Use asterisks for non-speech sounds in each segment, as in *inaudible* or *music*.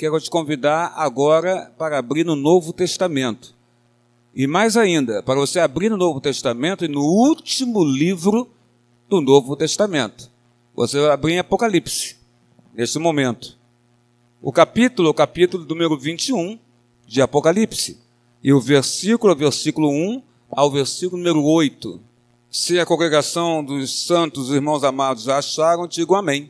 quero te convidar agora para abrir no Novo Testamento. E mais ainda, para você abrir no Novo Testamento e no último livro do Novo Testamento. Você vai abrir em Apocalipse, neste momento. O capítulo, o capítulo número 21 de Apocalipse. E o versículo, versículo 1 ao versículo número 8. Se a congregação dos santos, irmãos amados, acharam, digo amém.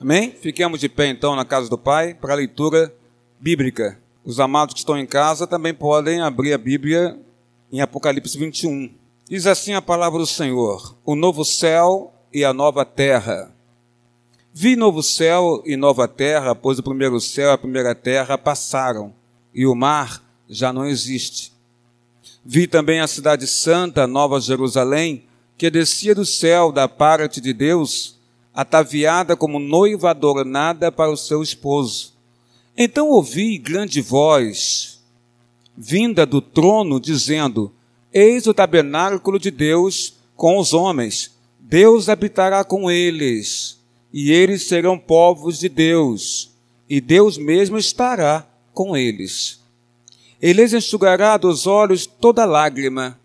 Amém? Fiquemos de pé então na casa do Pai para a leitura bíblica. Os amados que estão em casa também podem abrir a Bíblia em Apocalipse 21. Diz assim a palavra do Senhor: O novo céu e a nova terra. Vi novo céu e nova terra, pois o primeiro céu e a primeira terra passaram, e o mar já não existe. Vi também a cidade santa, Nova Jerusalém, que descia do céu da parte de Deus, ataviada como noiva adornada para o seu esposo. Então ouvi grande voz, vinda do trono, dizendo: Eis o tabernáculo de Deus com os homens. Deus habitará com eles, e eles serão povos de Deus, e Deus mesmo estará com eles. Ele enxugará dos olhos toda lágrima,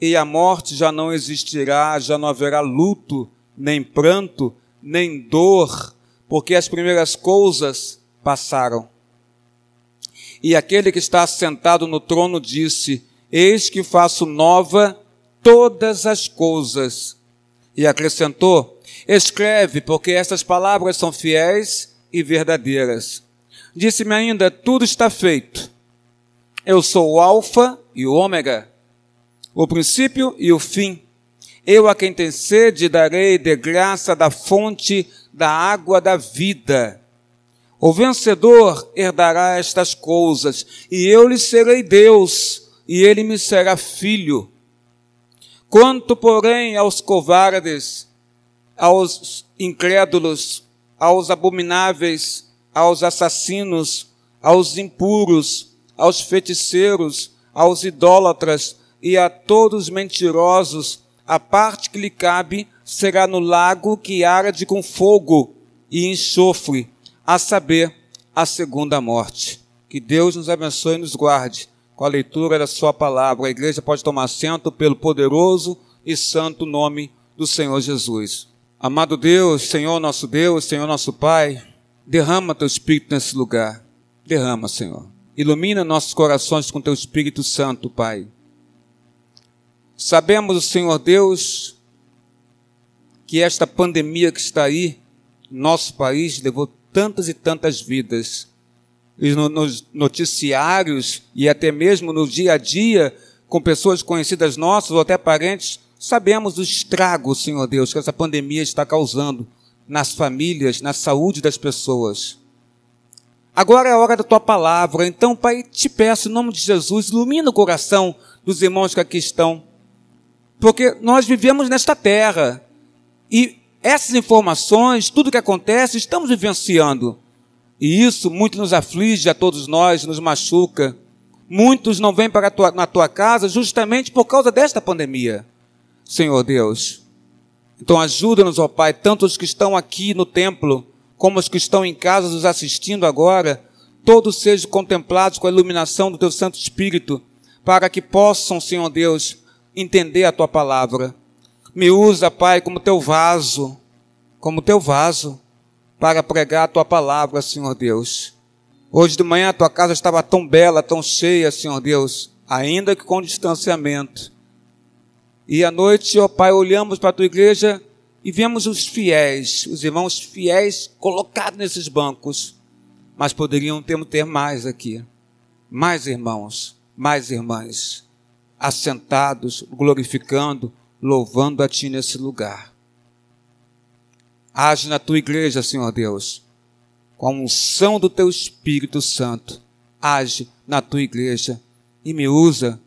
e a morte já não existirá, já não haverá luto, nem pranto, nem dor, porque as primeiras coisas passaram. E aquele que está sentado no trono disse: Eis que faço nova todas as coisas. E acrescentou: Escreve, porque estas palavras são fiéis e verdadeiras. Disse-me ainda: Tudo está feito. Eu sou o Alfa e o Ômega, o princípio e o fim. Eu a quem tem sede darei de graça da fonte da água da vida. O vencedor herdará estas coisas, e eu lhe serei Deus, e ele me será filho. Quanto, porém, aos covardes, aos incrédulos, aos abomináveis, aos assassinos, aos impuros, aos feiticeiros, aos idólatras e a todos mentirosos, a parte que lhe cabe será no lago que arde com fogo e enxofre a saber, a segunda morte. Que Deus nos abençoe e nos guarde com a leitura da Sua palavra. A igreja pode tomar assento pelo poderoso e santo nome do Senhor Jesus. Amado Deus, Senhor nosso Deus, Senhor nosso Pai, derrama Teu Espírito nesse lugar. Derrama, Senhor. Ilumina nossos corações com Teu Espírito Santo, Pai. Sabemos, Senhor Deus, que esta pandemia que está aí, nosso país, levou tantas e tantas vidas. E nos noticiários e até mesmo no dia a dia, com pessoas conhecidas nossas ou até parentes, sabemos o estrago, Senhor Deus, que essa pandemia está causando nas famílias, na saúde das pessoas. Agora é a hora da tua palavra, então, Pai, te peço, em nome de Jesus, ilumina o coração dos irmãos que aqui estão, porque nós vivemos nesta terra e essas informações, tudo que acontece, estamos vivenciando. E isso muito nos aflige a todos nós, nos machuca. Muitos não vêm para tua, na tua casa justamente por causa desta pandemia. Senhor Deus. Então ajuda-nos, ó Pai, tanto os que estão aqui no templo, como os que estão em casa nos assistindo agora, todos sejam contemplados com a iluminação do Teu Santo Espírito, para que possam, Senhor Deus, entender a Tua palavra me usa, Pai, como teu vaso, como teu vaso, para pregar a tua palavra, Senhor Deus. Hoje de manhã a tua casa estava tão bela, tão cheia, Senhor Deus, ainda que com distanciamento. E à noite, ó Pai, olhamos para a tua igreja e vemos os fiéis, os irmãos fiéis colocados nesses bancos. Mas poderiam ter, ter mais aqui. Mais irmãos, mais irmãs, assentados, glorificando, louvando a Ti nesse lugar. Age na Tua igreja, Senhor Deus, com a unção do Teu Espírito Santo. Age na Tua igreja e me usa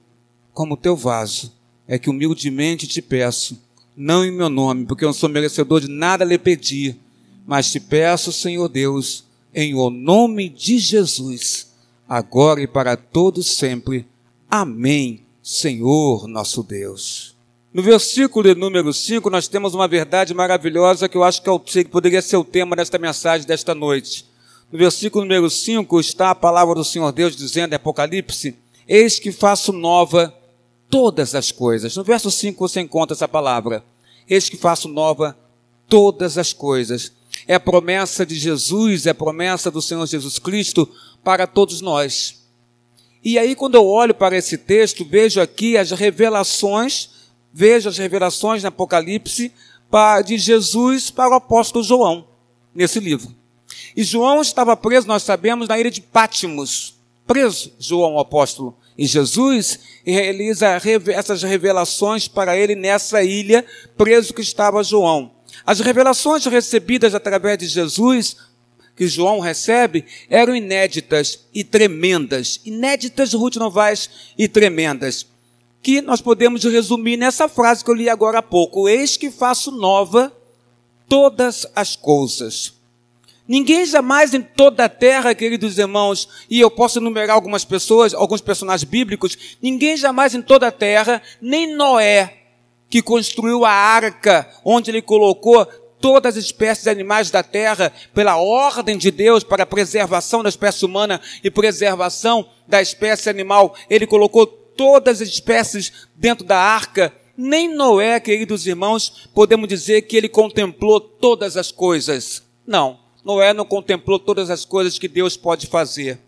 como Teu vaso. É que humildemente te peço, não em meu nome, porque eu não sou merecedor de nada lhe pedir, mas te peço, Senhor Deus, em o nome de Jesus, agora e para todos sempre. Amém, Senhor nosso Deus. No versículo número 5, nós temos uma verdade maravilhosa que eu acho que, é poderia ser o tema desta mensagem desta noite. no versículo número 5, está a palavra do Senhor Deus dizendo em Apocalipse: Eis que faço nova todas as coisas. No verso 5 você encontra essa palavra. Eis que faço nova todas as coisas. É a promessa de Jesus, é a promessa do Senhor Jesus Cristo para todos nós. E aí, quando eu olho para esse texto, vejo aqui as revelações, vejo as revelações no Apocalipse de Jesus para o apóstolo João, nesse livro. E João estava preso, nós sabemos, na ilha de Pátimos. Preso, João, o apóstolo. E Jesus realiza essas revelações para ele nessa ilha, preso que estava João. As revelações recebidas através de Jesus, que João recebe, eram inéditas e tremendas. Inéditas, Ruth Novaes, e tremendas. Que nós podemos resumir nessa frase que eu li agora há pouco. Eis que faço nova todas as coisas. Ninguém jamais em toda a terra, queridos irmãos, e eu posso enumerar algumas pessoas, alguns personagens bíblicos, ninguém jamais em toda a terra, nem Noé, que construiu a arca, onde ele colocou todas as espécies de animais da terra, pela ordem de Deus, para a preservação da espécie humana e preservação da espécie animal, ele colocou todas as espécies dentro da arca. Nem Noé, queridos irmãos, podemos dizer que ele contemplou todas as coisas. Não. Noé não contemplou todas as coisas que Deus pode fazer.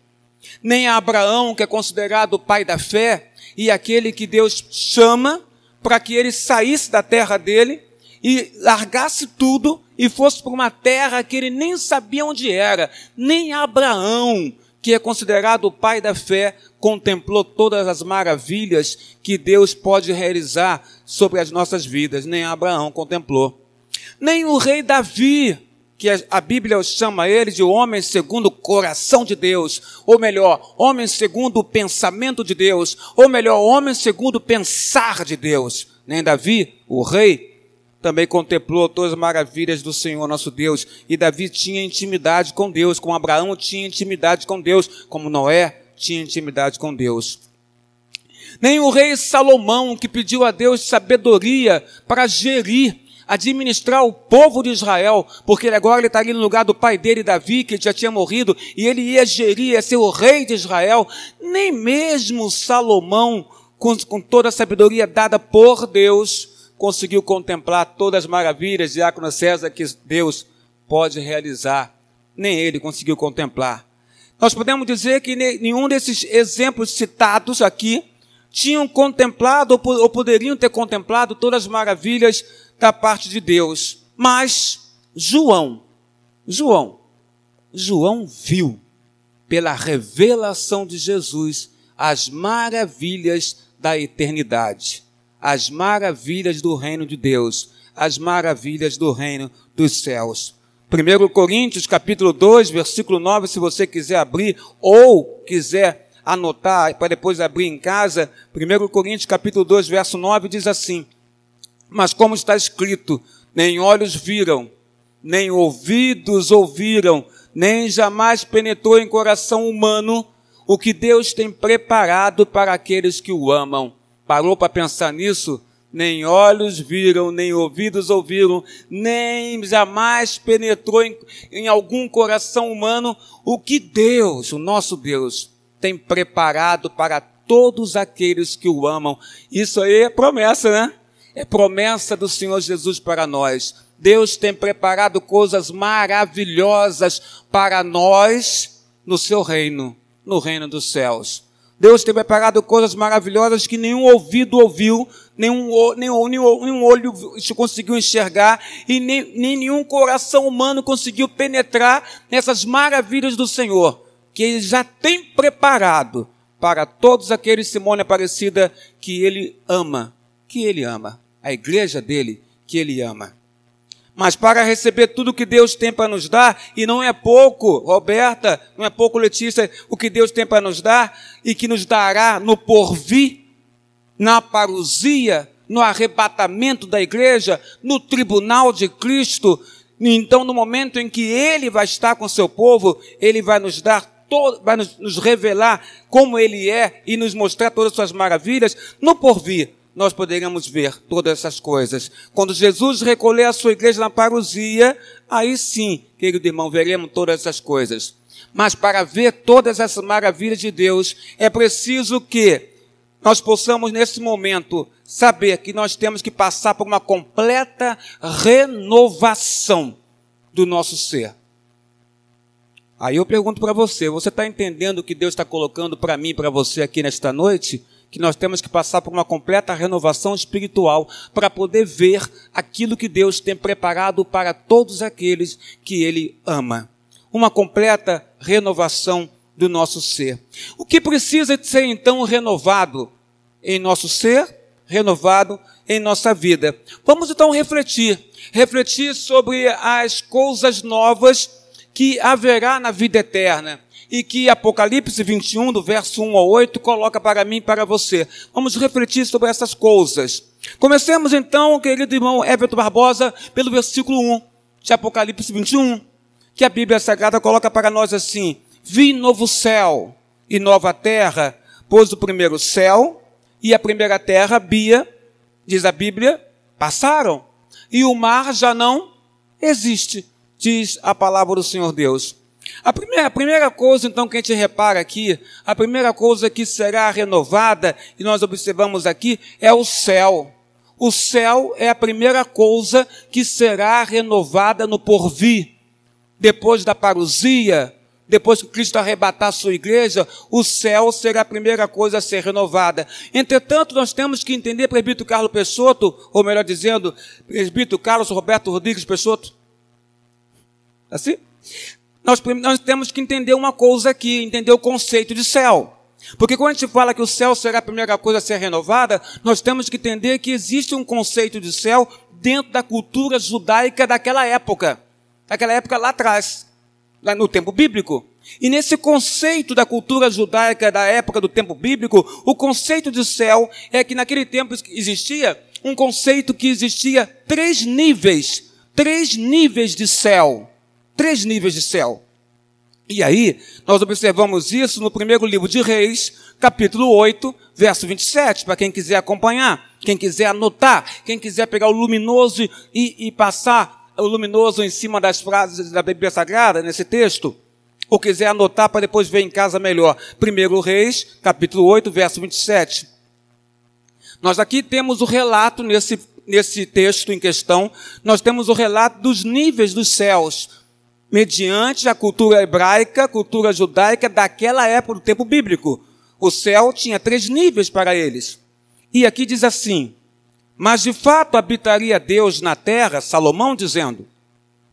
Nem Abraão, que é considerado o pai da fé, e aquele que Deus chama para que ele saísse da terra dele e largasse tudo e fosse para uma terra que ele nem sabia onde era. Nem Abraão, que é considerado o pai da fé, contemplou todas as maravilhas que Deus pode realizar sobre as nossas vidas. Nem Abraão contemplou. Nem o rei Davi, que a Bíblia chama ele de homem segundo o coração de Deus, ou melhor, homem segundo o pensamento de Deus, ou melhor, homem segundo o pensar de Deus. Nem Davi, o rei, também contemplou todas as maravilhas do Senhor nosso Deus, e Davi tinha intimidade com Deus, como Abraão tinha intimidade com Deus, como Noé tinha intimidade com Deus. Nem o rei Salomão, que pediu a Deus sabedoria para gerir administrar o povo de Israel, porque agora ele estaria no lugar do pai dele, Davi, que já tinha morrido, e ele ia gerir, ia ser o rei de Israel. Nem mesmo Salomão, com, com toda a sabedoria dada por Deus, conseguiu contemplar todas as maravilhas, Diácono César, que Deus pode realizar. Nem ele conseguiu contemplar. Nós podemos dizer que nenhum desses exemplos citados aqui tinham contemplado ou poderiam ter contemplado todas as maravilhas da parte de Deus. Mas João, João, João viu pela revelação de Jesus as maravilhas da eternidade, as maravilhas do reino de Deus, as maravilhas do reino dos céus. 1 Coríntios capítulo 2, versículo 9, se você quiser abrir ou quiser anotar para depois abrir em casa, 1 Coríntios capítulo 2, verso 9 diz assim: mas como está escrito, nem olhos viram, nem ouvidos ouviram, nem jamais penetrou em coração humano o que Deus tem preparado para aqueles que o amam. Parou para pensar nisso? Nem olhos viram, nem ouvidos ouviram, nem jamais penetrou em, em algum coração humano o que Deus, o nosso Deus, tem preparado para todos aqueles que o amam. Isso aí é promessa, né? é promessa do Senhor Jesus para nós. Deus tem preparado coisas maravilhosas para nós no seu reino, no reino dos céus. Deus tem preparado coisas maravilhosas que nenhum ouvido ouviu, nenhum, nenhum, nenhum, olho conseguiu enxergar e nem, nem nenhum coração humano conseguiu penetrar nessas maravilhas do Senhor, que Ele já tem preparado para todos aqueles, Simone Aparecida, que Ele ama, que Ele ama a igreja dele que ele ama. Mas para receber tudo que Deus tem para nos dar, e não é pouco, Roberta, não é pouco, Letícia, o que Deus tem para nos dar e que nos dará no porvir, na parousia, no arrebatamento da igreja, no tribunal de Cristo. Então, no momento em que Ele vai estar com seu povo, Ele vai nos dar vai nos, nos revelar como Ele é e nos mostrar todas as suas maravilhas no porvir nós poderíamos ver todas essas coisas. Quando Jesus recolher a sua igreja na parousia, aí sim, querido irmão, veremos todas essas coisas. Mas para ver todas essas maravilhas de Deus, é preciso que nós possamos, nesse momento, saber que nós temos que passar por uma completa renovação do nosso ser. Aí eu pergunto para você: você está entendendo o que Deus está colocando para mim e para você aqui nesta noite? Que nós temos que passar por uma completa renovação espiritual para poder ver aquilo que Deus tem preparado para todos aqueles que Ele ama. Uma completa renovação do nosso ser. O que precisa ser então renovado em nosso ser, renovado em nossa vida? Vamos então refletir, refletir sobre as coisas novas que haverá na vida eterna e que Apocalipse 21, do verso 1 ao 8, coloca para mim e para você. Vamos refletir sobre essas coisas. Comecemos então, querido irmão Everton Barbosa, pelo versículo 1 de Apocalipse 21, que a Bíblia Sagrada coloca para nós assim: Vi novo céu e nova terra, pois o primeiro céu e a primeira terra, Bia, diz a Bíblia, passaram, e o mar já não existe diz a palavra do Senhor Deus. A primeira, a primeira coisa, então, que a gente repara aqui, a primeira coisa que será renovada, e nós observamos aqui, é o céu. O céu é a primeira coisa que será renovada no porvir. Depois da parousia, depois que Cristo arrebatar a sua igreja, o céu será a primeira coisa a ser renovada. Entretanto, nós temos que entender, presbítero Carlos Peixoto, ou melhor dizendo, presbítero Carlos Roberto Rodrigues Peixoto, Assim? Nós, nós temos que entender uma coisa aqui, entender o conceito de céu. Porque quando a gente fala que o céu será a primeira coisa a ser renovada, nós temos que entender que existe um conceito de céu dentro da cultura judaica daquela época. Daquela época lá atrás, lá no tempo bíblico. E nesse conceito da cultura judaica da época do tempo bíblico, o conceito de céu é que naquele tempo existia um conceito que existia três níveis, três níveis de céu três níveis de céu. E aí, nós observamos isso no primeiro livro de Reis, capítulo 8, verso 27, para quem quiser acompanhar, quem quiser anotar, quem quiser pegar o luminoso e, e passar o luminoso em cima das frases da Bíblia Sagrada, nesse texto, ou quiser anotar para depois ver em casa melhor. Primeiro Reis, capítulo 8, verso 27. Nós aqui temos o relato nesse, nesse texto em questão, nós temos o relato dos níveis dos céus, mediante a cultura hebraica, cultura judaica daquela época do tempo bíblico. O céu tinha três níveis para eles. E aqui diz assim: Mas de fato habitaria Deus na terra, Salomão dizendo,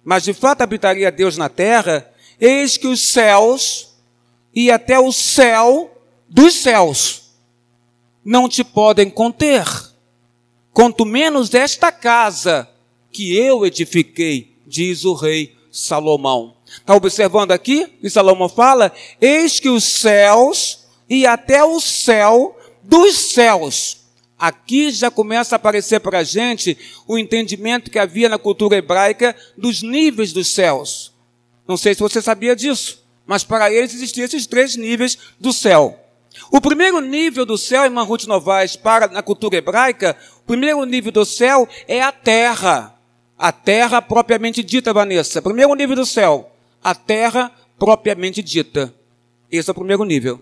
mas de fato habitaria Deus na terra, eis que os céus e até o céu dos céus não te podem conter, quanto menos esta casa que eu edifiquei, diz o rei Salomão. Está observando aqui? E Salomão fala: Eis que os céus e até o céu dos céus. Aqui já começa a aparecer para a gente o entendimento que havia na cultura hebraica dos níveis dos céus. Não sei se você sabia disso, mas para eles existiam esses três níveis do céu. O primeiro nível do céu, irmã Ruth Novaes, para na cultura hebraica, o primeiro nível do céu é a terra. A terra propriamente dita, Vanessa. Primeiro nível do céu. A terra propriamente dita. Esse é o primeiro nível.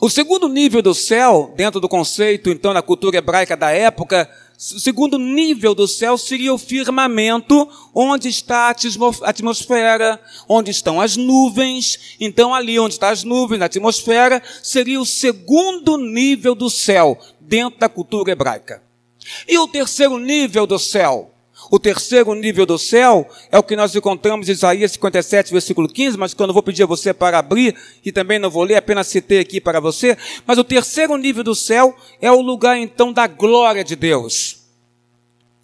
O segundo nível do céu, dentro do conceito, então, da cultura hebraica da época, o segundo nível do céu seria o firmamento, onde está a atmosfera, onde estão as nuvens. Então, ali onde estão as nuvens, na atmosfera, seria o segundo nível do céu, dentro da cultura hebraica. E o terceiro nível do céu? O terceiro nível do céu é o que nós encontramos em Isaías 57, versículo 15, mas que eu vou pedir a você para abrir, e também não vou ler, apenas citei aqui para você. Mas o terceiro nível do céu é o lugar então da glória de Deus.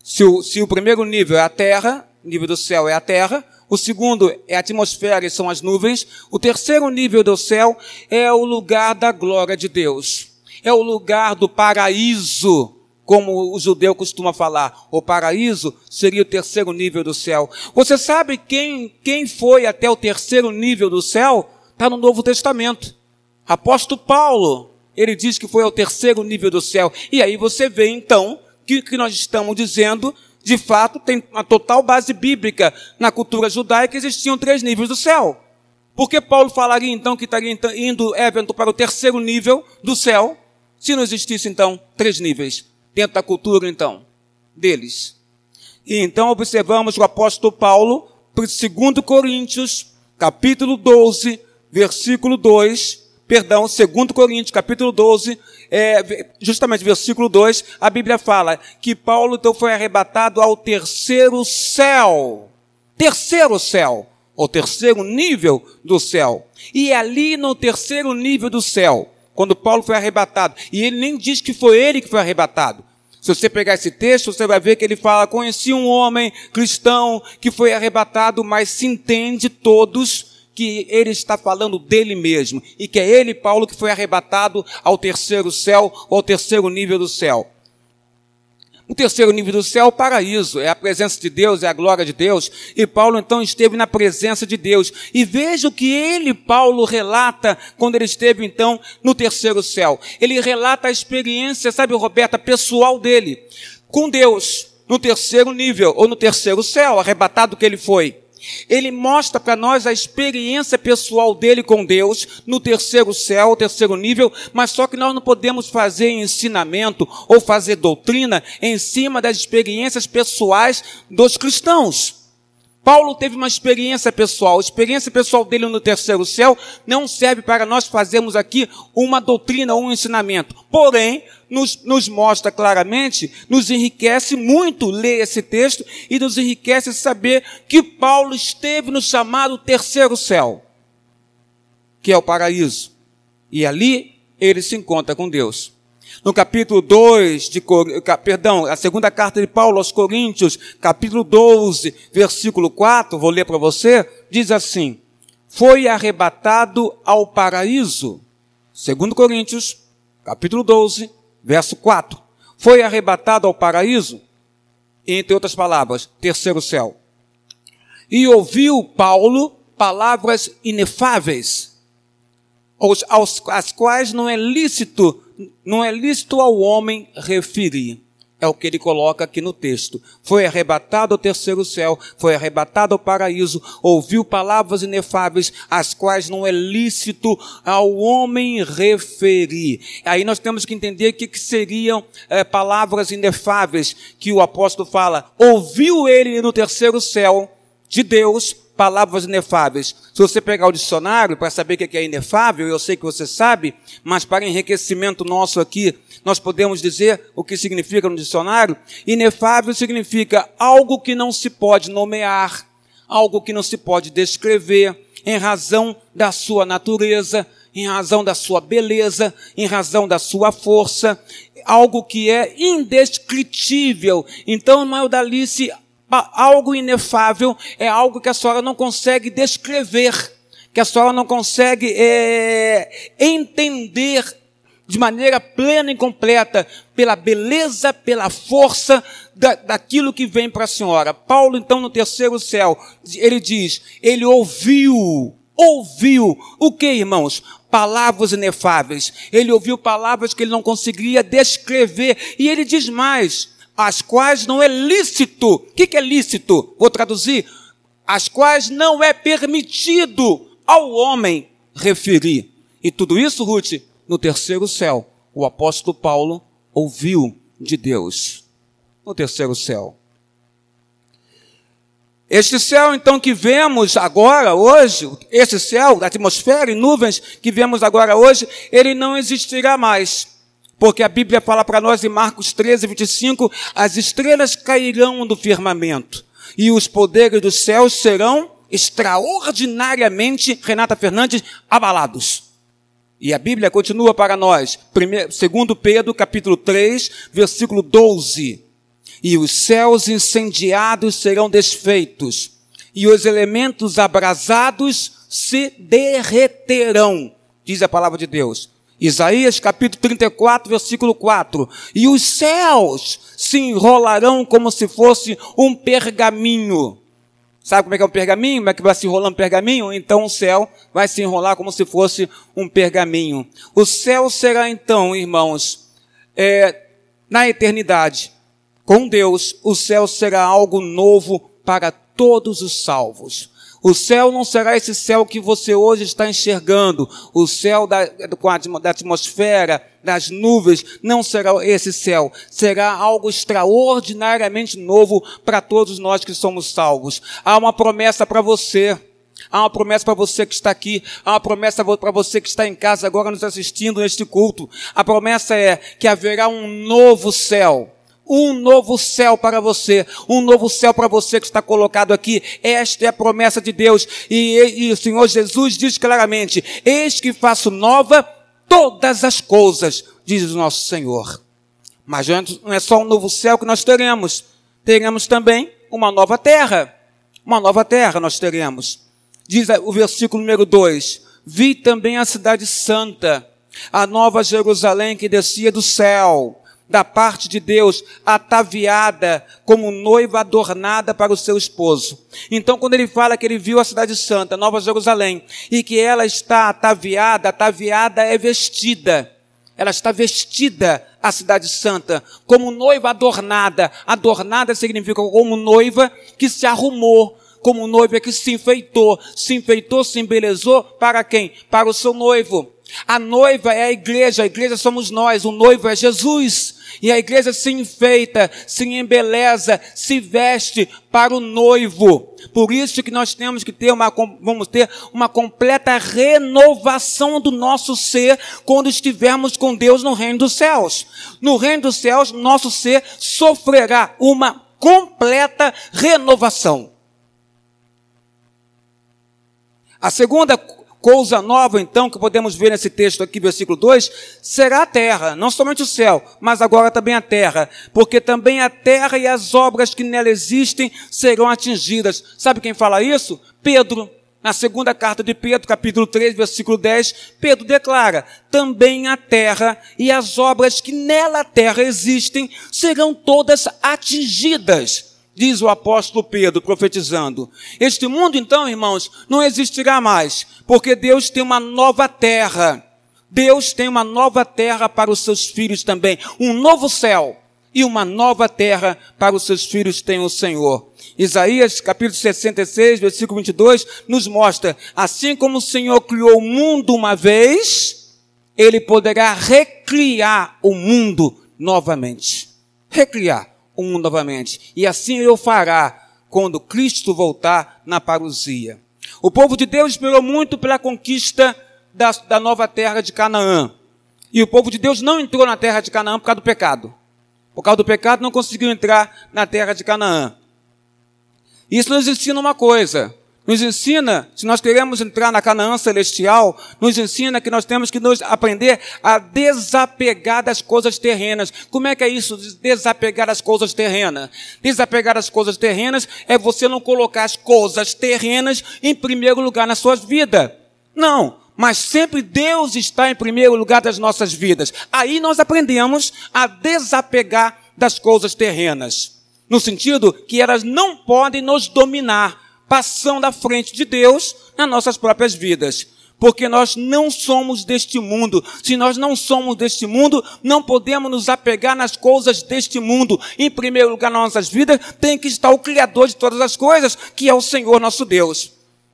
Se o, se o primeiro nível é a terra, nível do céu é a terra, o segundo é a atmosfera e são as nuvens, o terceiro nível do céu é o lugar da glória de Deus. É o lugar do paraíso como o judeu costuma falar, o paraíso seria o terceiro nível do céu. Você sabe quem, quem foi até o terceiro nível do céu? Está no Novo Testamento. Apóstolo Paulo, ele diz que foi ao terceiro nível do céu. E aí você vê então que o que nós estamos dizendo de fato, tem uma total base bíblica. Na cultura judaica existiam três níveis do céu. Por que Paulo falaria então que estaria indo Everton para o terceiro nível do céu, se não existisse então três níveis dentro da cultura então deles? E então observamos o apóstolo Paulo, 2 Coríntios, capítulo 12, versículo 2, perdão, 2 Coríntios, capítulo 12, é, justamente versículo 2, a Bíblia fala que Paulo então foi arrebatado ao terceiro céu. Terceiro céu, o terceiro nível do céu. E ali no terceiro nível do céu, quando Paulo foi arrebatado, e ele nem diz que foi ele que foi arrebatado. Se você pegar esse texto, você vai ver que ele fala: Conheci um homem cristão que foi arrebatado, mas se entende todos que ele está falando dele mesmo e que é ele, Paulo, que foi arrebatado ao terceiro céu ou ao terceiro nível do céu. O terceiro nível do céu é o paraíso, é a presença de Deus, é a glória de Deus. E Paulo então esteve na presença de Deus. E veja o que ele, Paulo, relata quando ele esteve então no terceiro céu. Ele relata a experiência, sabe, Roberta, pessoal dele com Deus no terceiro nível ou no terceiro céu, arrebatado que ele foi. Ele mostra para nós a experiência pessoal dele com Deus no terceiro céu, terceiro nível, mas só que nós não podemos fazer ensinamento ou fazer doutrina em cima das experiências pessoais dos cristãos. Paulo teve uma experiência pessoal. A experiência pessoal dele no terceiro céu não serve para nós fazermos aqui uma doutrina ou um ensinamento. Porém, nos, nos mostra claramente, nos enriquece muito ler esse texto e nos enriquece saber que Paulo esteve no chamado terceiro céu, que é o paraíso. E ali ele se encontra com Deus. No capítulo 2 de, perdão, a segunda carta de Paulo aos Coríntios, capítulo 12, versículo 4, vou ler para você, diz assim: Foi arrebatado ao paraíso. Segundo Coríntios, capítulo 12, verso 4. Foi arrebatado ao paraíso, entre outras palavras, terceiro céu. E ouviu Paulo palavras inefáveis, aos, aos, as quais não é lícito não é lícito ao homem referir. É o que ele coloca aqui no texto. Foi arrebatado ao terceiro céu, foi arrebatado ao paraíso, ouviu palavras inefáveis, as quais não é lícito ao homem referir. Aí nós temos que entender o que, que seriam é, palavras inefáveis que o apóstolo fala. Ouviu ele no terceiro céu de Deus palavras inefáveis. Se você pegar o dicionário para saber o que é inefável, eu sei que você sabe, mas para enriquecimento nosso aqui, nós podemos dizer o que significa no dicionário. Inefável significa algo que não se pode nomear, algo que não se pode descrever, em razão da sua natureza, em razão da sua beleza, em razão da sua força, algo que é indescritível. Então, Dalice, algo inefável é algo que a senhora não consegue descrever, que a senhora não consegue é, entender de maneira plena e completa, pela beleza, pela força da, daquilo que vem para a senhora. Paulo, então, no terceiro céu, ele diz: ele ouviu, ouviu, o que, irmãos? Palavras inefáveis. Ele ouviu palavras que ele não conseguiria descrever. E ele diz mais: as quais não é lícito. O que, que é lícito? Vou traduzir. As quais não é permitido ao homem referir. E tudo isso, Ruth, no terceiro céu, o apóstolo Paulo ouviu de Deus. No terceiro céu. Este céu, então, que vemos agora, hoje, esse céu, atmosfera e nuvens que vemos agora hoje, ele não existirá mais. Porque a Bíblia fala para nós em Marcos 13, 25, as estrelas cairão do firmamento e os poderes dos céus serão extraordinariamente, Renata Fernandes, abalados. E a Bíblia continua para nós, primeiro, segundo Pedro, capítulo 3, versículo 12. E os céus incendiados serão desfeitos, e os elementos abrasados se derreterão, diz a palavra de Deus. Isaías capítulo 34, versículo 4. E os céus se enrolarão como se fosse um pergaminho. Sabe como é que é um pergaminho? Como é que vai se enrolando um pergaminho? Então o céu vai se enrolar como se fosse um pergaminho. O céu será então, irmãos, é, na eternidade, Com Deus, o céu será algo novo para todos os salvos. O céu não será esse céu que você hoje está enxergando, o céu da, da atmosfera, das nuvens, não será esse céu. Será algo extraordinariamente novo para todos nós que somos salvos. Há uma promessa para você. Há uma promessa para você que está aqui, há uma promessa para você que está em casa agora nos assistindo neste culto. A promessa é que haverá um novo céu um novo céu para você, um novo céu para você que está colocado aqui. Esta é a promessa de Deus. E, e, o Senhor Jesus diz claramente: Eis que faço nova todas as coisas, diz o nosso Senhor. Mas não é só um novo céu que nós teremos, teremos também uma nova terra. Uma nova terra nós teremos. Diz o versículo número 2: Vi também a cidade santa, a nova Jerusalém que descia do céu da parte de Deus, ataviada como noiva adornada para o seu esposo. Então, quando ele fala que ele viu a cidade santa, Nova Jerusalém, e que ela está ataviada, ataviada é vestida. Ela está vestida, a cidade santa, como noiva adornada. Adornada significa como noiva que se arrumou, como noiva que se enfeitou, se enfeitou, se embelezou para quem? Para o seu noivo. A noiva é a igreja, a igreja somos nós, o noivo é Jesus. E a igreja se enfeita, se embeleza, se veste para o noivo. Por isso que nós temos que ter uma, vamos ter uma completa renovação do nosso ser quando estivermos com Deus no reino dos céus. No reino dos céus, nosso ser sofrerá uma completa renovação. A segunda coisa nova, então, que podemos ver nesse texto aqui, versículo 2, será a terra, não somente o céu, mas agora também a terra, porque também a terra e as obras que nela existem serão atingidas. Sabe quem fala isso? Pedro. Na segunda carta de Pedro, capítulo 3, versículo 10, Pedro declara: também a terra e as obras que nela terra existem serão todas atingidas diz o apóstolo Pedro, profetizando. Este mundo, então, irmãos, não existirá mais, porque Deus tem uma nova terra. Deus tem uma nova terra para os seus filhos também, um novo céu e uma nova terra para os seus filhos tem o Senhor. Isaías, capítulo 66, versículo 22, nos mostra, assim como o Senhor criou o mundo uma vez, ele poderá recriar o mundo novamente. Recriar mundo novamente. E assim ele o fará quando Cristo voltar na parousia. O povo de Deus esperou muito pela conquista da, da nova terra de Canaã. E o povo de Deus não entrou na terra de Canaã por causa do pecado. Por causa do pecado, não conseguiu entrar na terra de Canaã. Isso nos ensina uma coisa: nos ensina, se nós queremos entrar na Canaã celestial, nos ensina que nós temos que nos aprender a desapegar das coisas terrenas. Como é que é isso, desapegar das coisas terrenas? Desapegar das coisas terrenas é você não colocar as coisas terrenas em primeiro lugar na sua vida. Não, mas sempre Deus está em primeiro lugar das nossas vidas. Aí nós aprendemos a desapegar das coisas terrenas. No sentido que elas não podem nos dominar passando à frente de Deus nas nossas próprias vidas. Porque nós não somos deste mundo. Se nós não somos deste mundo, não podemos nos apegar nas coisas deste mundo. Em primeiro lugar, nas nossas vidas, tem que estar o Criador de todas as coisas, que é o Senhor nosso Deus.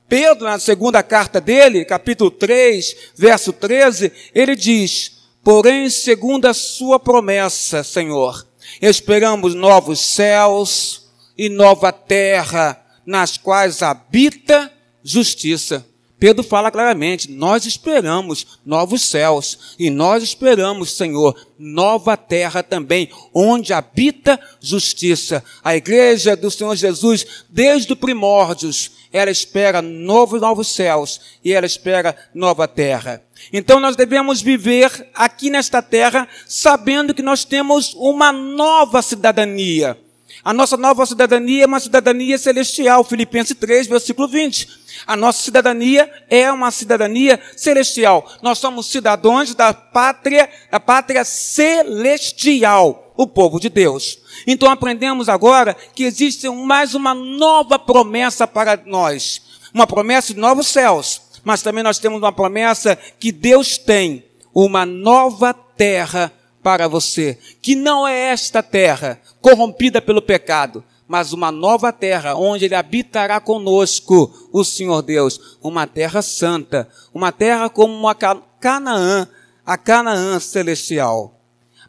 Pedro, na segunda carta dele, capítulo 3, verso 13, ele diz: Porém, segundo a sua promessa, Senhor, esperamos novos céus e nova terra nas quais habita justiça. Pedro fala claramente: nós esperamos novos céus e nós esperamos, Senhor, nova terra também, onde habita justiça. A igreja do Senhor Jesus, desde o primórdios, ela espera novos novos céus e ela espera nova terra. Então nós devemos viver aqui nesta terra sabendo que nós temos uma nova cidadania. A nossa nova cidadania é uma cidadania celestial, Filipenses 3, versículo 20. A nossa cidadania é uma cidadania celestial. Nós somos cidadãos da pátria, da pátria celestial, o povo de Deus. Então aprendemos agora que existe mais uma nova promessa para nós. Uma promessa de novos céus. Mas também nós temos uma promessa que Deus tem uma nova terra para você que não é esta terra corrompida pelo pecado, mas uma nova terra onde ele habitará conosco, o Senhor Deus, uma terra santa, uma terra como uma Canaã, a Canaã celestial.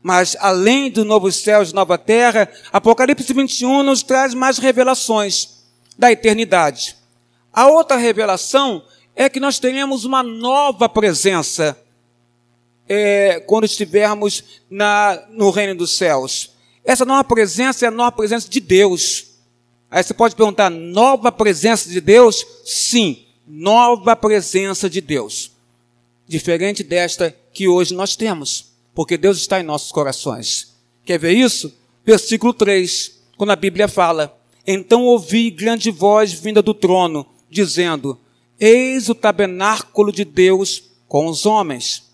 Mas além do novo céu e nova terra, Apocalipse 21 nos traz mais revelações da eternidade. A outra revelação é que nós teremos uma nova presença é, quando estivermos na, no reino dos céus. Essa nova presença é a nova presença de Deus. Aí você pode perguntar: nova presença de Deus? Sim, nova presença de Deus. Diferente desta que hoje nós temos, porque Deus está em nossos corações. Quer ver isso? Versículo 3, quando a Bíblia fala: Então ouvi grande voz vinda do trono, dizendo: Eis o tabernáculo de Deus com os homens.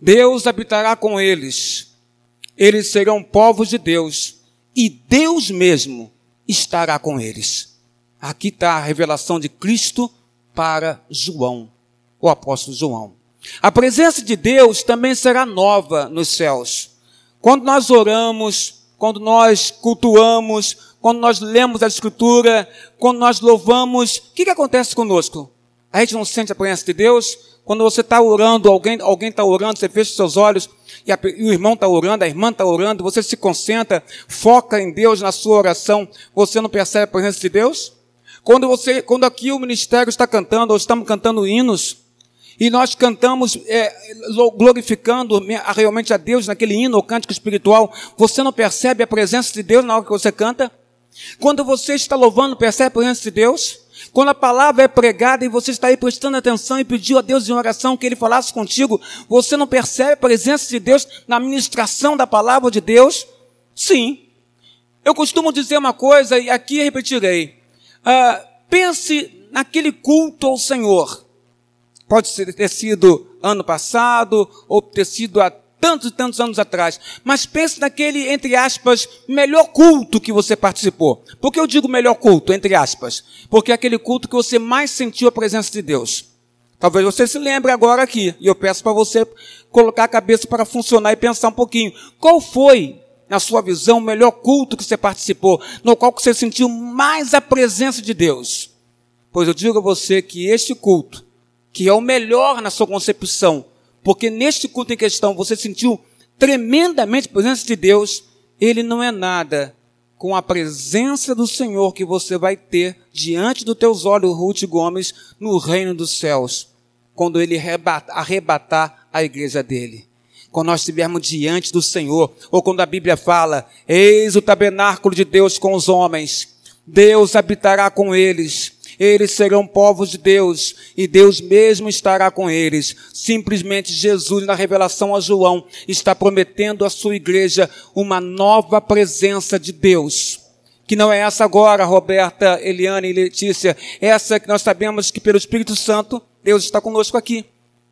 Deus habitará com eles. Eles serão povos de Deus. E Deus mesmo estará com eles. Aqui está a revelação de Cristo para João, o apóstolo João. A presença de Deus também será nova nos céus. Quando nós oramos, quando nós cultuamos, quando nós lemos a Escritura, quando nós louvamos, o que, que acontece conosco? A gente não sente a presença de Deus? Quando você está orando, alguém alguém está orando, você fecha seus olhos e, a, e o irmão está orando, a irmã está orando, você se concentra, foca em Deus na sua oração, você não percebe a presença de Deus? Quando você, quando aqui o ministério está cantando, ou estamos cantando hinos, e nós cantamos é, glorificando realmente a Deus naquele hino ou cântico espiritual, você não percebe a presença de Deus na hora que você canta? Quando você está louvando, percebe a presença de Deus? Quando a palavra é pregada e você está aí prestando atenção e pediu a Deus em oração que Ele falasse contigo, você não percebe a presença de Deus na ministração da palavra de Deus? Sim. Eu costumo dizer uma coisa e aqui repetirei. Uh, pense naquele culto ao Senhor. Pode ter sido ano passado ou ter sido há tantos e tantos anos atrás. Mas pense naquele, entre aspas, melhor culto que você participou. Por que eu digo melhor culto, entre aspas? Porque é aquele culto que você mais sentiu a presença de Deus. Talvez você se lembre agora aqui, e eu peço para você colocar a cabeça para funcionar e pensar um pouquinho. Qual foi, na sua visão, o melhor culto que você participou, no qual você sentiu mais a presença de Deus? Pois eu digo a você que este culto, que é o melhor na sua concepção, porque neste culto em questão você sentiu tremendamente a presença de Deus, ele não é nada com a presença do Senhor que você vai ter diante dos teus olhos, Ruth Gomes, no reino dos céus, quando ele arrebatar a igreja dele. Quando nós estivermos diante do Senhor, ou quando a Bíblia fala, eis o tabernáculo de Deus com os homens, Deus habitará com eles, eles serão povos de Deus e Deus mesmo estará com eles. Simplesmente Jesus, na revelação a João, está prometendo à sua igreja uma nova presença de Deus. Que não é essa agora, Roberta, Eliane e Letícia, essa que nós sabemos que pelo Espírito Santo, Deus está conosco aqui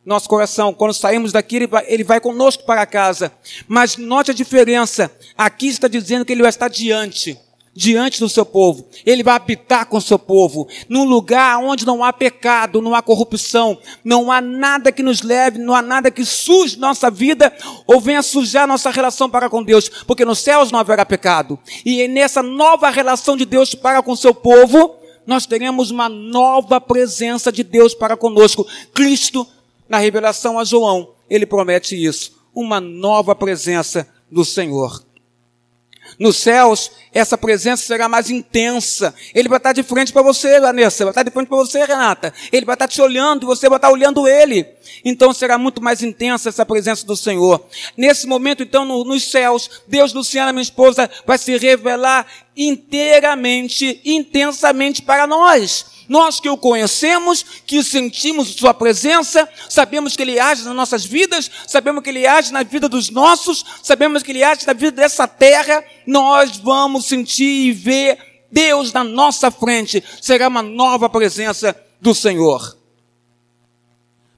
nosso coração. Quando saímos daqui, ele vai, ele vai, conosco para casa. Mas note a diferença. Aqui está dizendo que ele vai estar diante diante do seu povo. Ele vai habitar com o seu povo, num lugar onde não há pecado, não há corrupção, não há nada que nos leve, não há nada que suje nossa vida ou venha sujar nossa relação para com Deus, porque nos céus não haverá pecado. E nessa nova relação de Deus para com o seu povo, nós teremos uma nova presença de Deus para conosco. Cristo, na revelação a João, ele promete isso, uma nova presença do Senhor. Nos céus, essa presença será mais intensa. Ele vai estar de frente para você, Vanessa, vai estar de frente para você, Renata. Ele vai estar te olhando e você vai estar olhando ele. Então será muito mais intensa essa presença do Senhor. Nesse momento, então, no, nos céus, Deus, Luciana, minha esposa, vai se revelar inteiramente, intensamente para nós. Nós que o conhecemos, que sentimos Sua presença, sabemos que Ele age nas nossas vidas, sabemos que Ele age na vida dos nossos, sabemos que Ele age na vida dessa terra, nós vamos sentir e ver Deus na nossa frente. Será uma nova presença do Senhor.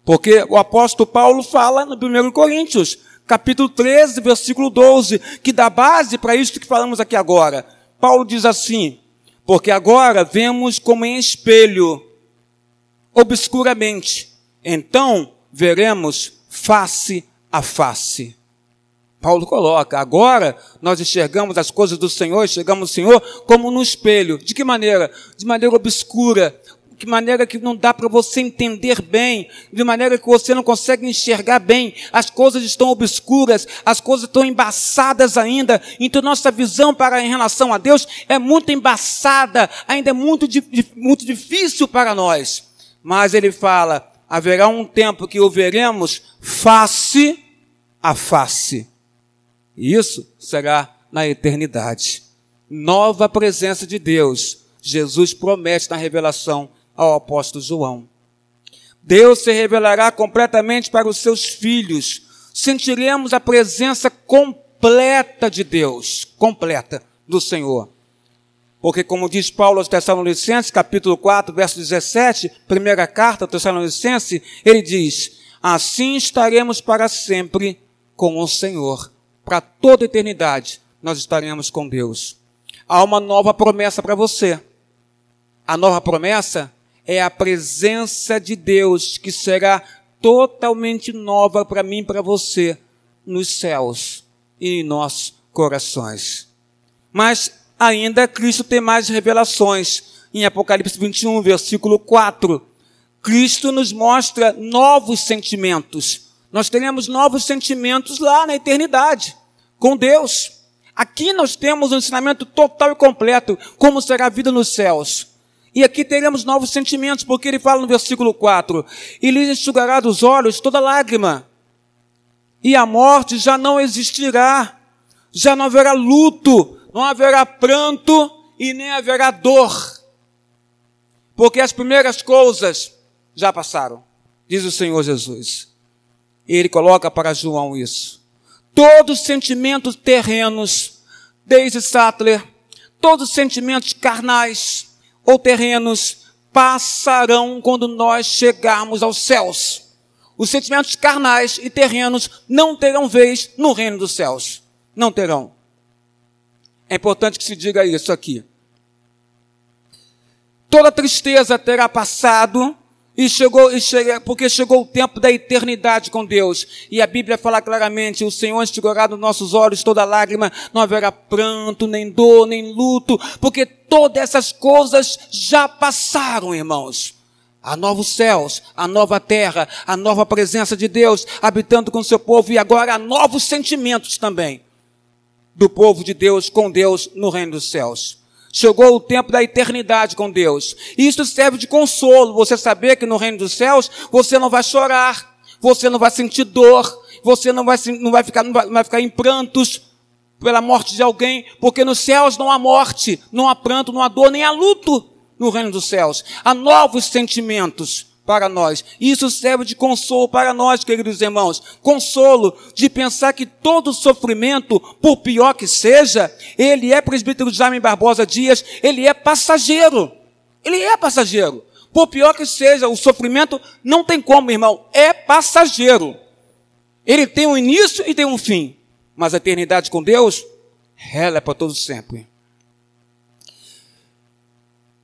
Porque o apóstolo Paulo fala no 1 Coríntios, capítulo 13, versículo 12, que dá base para isso que falamos aqui agora. Paulo diz assim: porque agora vemos como em espelho, obscuramente. Então veremos face a face. Paulo coloca, agora nós enxergamos as coisas do Senhor, enxergamos o Senhor como no espelho. De que maneira? De maneira obscura, de maneira que não dá para você entender bem, de maneira que você não consegue enxergar bem, as coisas estão obscuras, as coisas estão embaçadas ainda, então nossa visão para em relação a Deus é muito embaçada, ainda é muito, muito difícil para nós. Mas ele fala, haverá um tempo que o veremos face a face. E isso será na eternidade. Nova presença de Deus. Jesus promete na revelação ao apóstolo João. Deus se revelará completamente para os seus filhos. Sentiremos a presença completa de Deus, completa do Senhor. Porque, como diz Paulo aos Tessalonicenses, capítulo 4, verso 17, primeira carta aos Tessalonicenses, ele diz: Assim estaremos para sempre com o Senhor. Para toda eternidade, nós estaremos com Deus. Há uma nova promessa para você. A nova promessa é a presença de Deus que será totalmente nova para mim e para você nos céus e em nossos corações. Mas ainda Cristo tem mais revelações. Em Apocalipse 21, versículo 4, Cristo nos mostra novos sentimentos. Nós teremos novos sentimentos lá na eternidade, com Deus. Aqui nós temos um ensinamento total e completo, como será a vida nos céus. E aqui teremos novos sentimentos, porque ele fala no versículo 4: E lhe enxugará dos olhos toda lágrima, e a morte já não existirá, já não haverá luto, não haverá pranto e nem haverá dor, porque as primeiras coisas já passaram, diz o Senhor Jesus. E ele coloca para João isso. Todos os sentimentos terrenos, desde Sattler, todos os sentimentos carnais, ou terrenos passarão quando nós chegarmos aos céus. Os sentimentos carnais e terrenos não terão vez no reino dos céus. Não terão. É importante que se diga isso aqui. Toda tristeza terá passado e chegou, e chega, porque chegou o tempo da eternidade com Deus. E a Bíblia fala claramente: o Senhor enxugará nos nossos olhos toda lágrima, não haverá pranto, nem dor, nem luto, porque todas essas coisas já passaram, irmãos. Há novos céus, a nova terra, a nova presença de Deus habitando com o seu povo, e agora há novos sentimentos também do povo de Deus com Deus no reino dos céus. Chegou o tempo da eternidade com Deus. Isso serve de consolo. Você saber que no reino dos céus você não vai chorar, você não vai sentir dor, você não vai, não vai, ficar, não vai, não vai ficar em prantos pela morte de alguém, porque nos céus não há morte, não há pranto, não há dor, nem há luto no reino dos céus. Há novos sentimentos para nós. Isso serve de consolo para nós, queridos irmãos. Consolo de pensar que todo sofrimento, por pior que seja, ele é, presbítero Jaime Barbosa Dias, ele é passageiro. Ele é passageiro. Por pior que seja, o sofrimento não tem como, irmão, é passageiro. Ele tem um início e tem um fim. Mas a eternidade com Deus, ela é para todos sempre.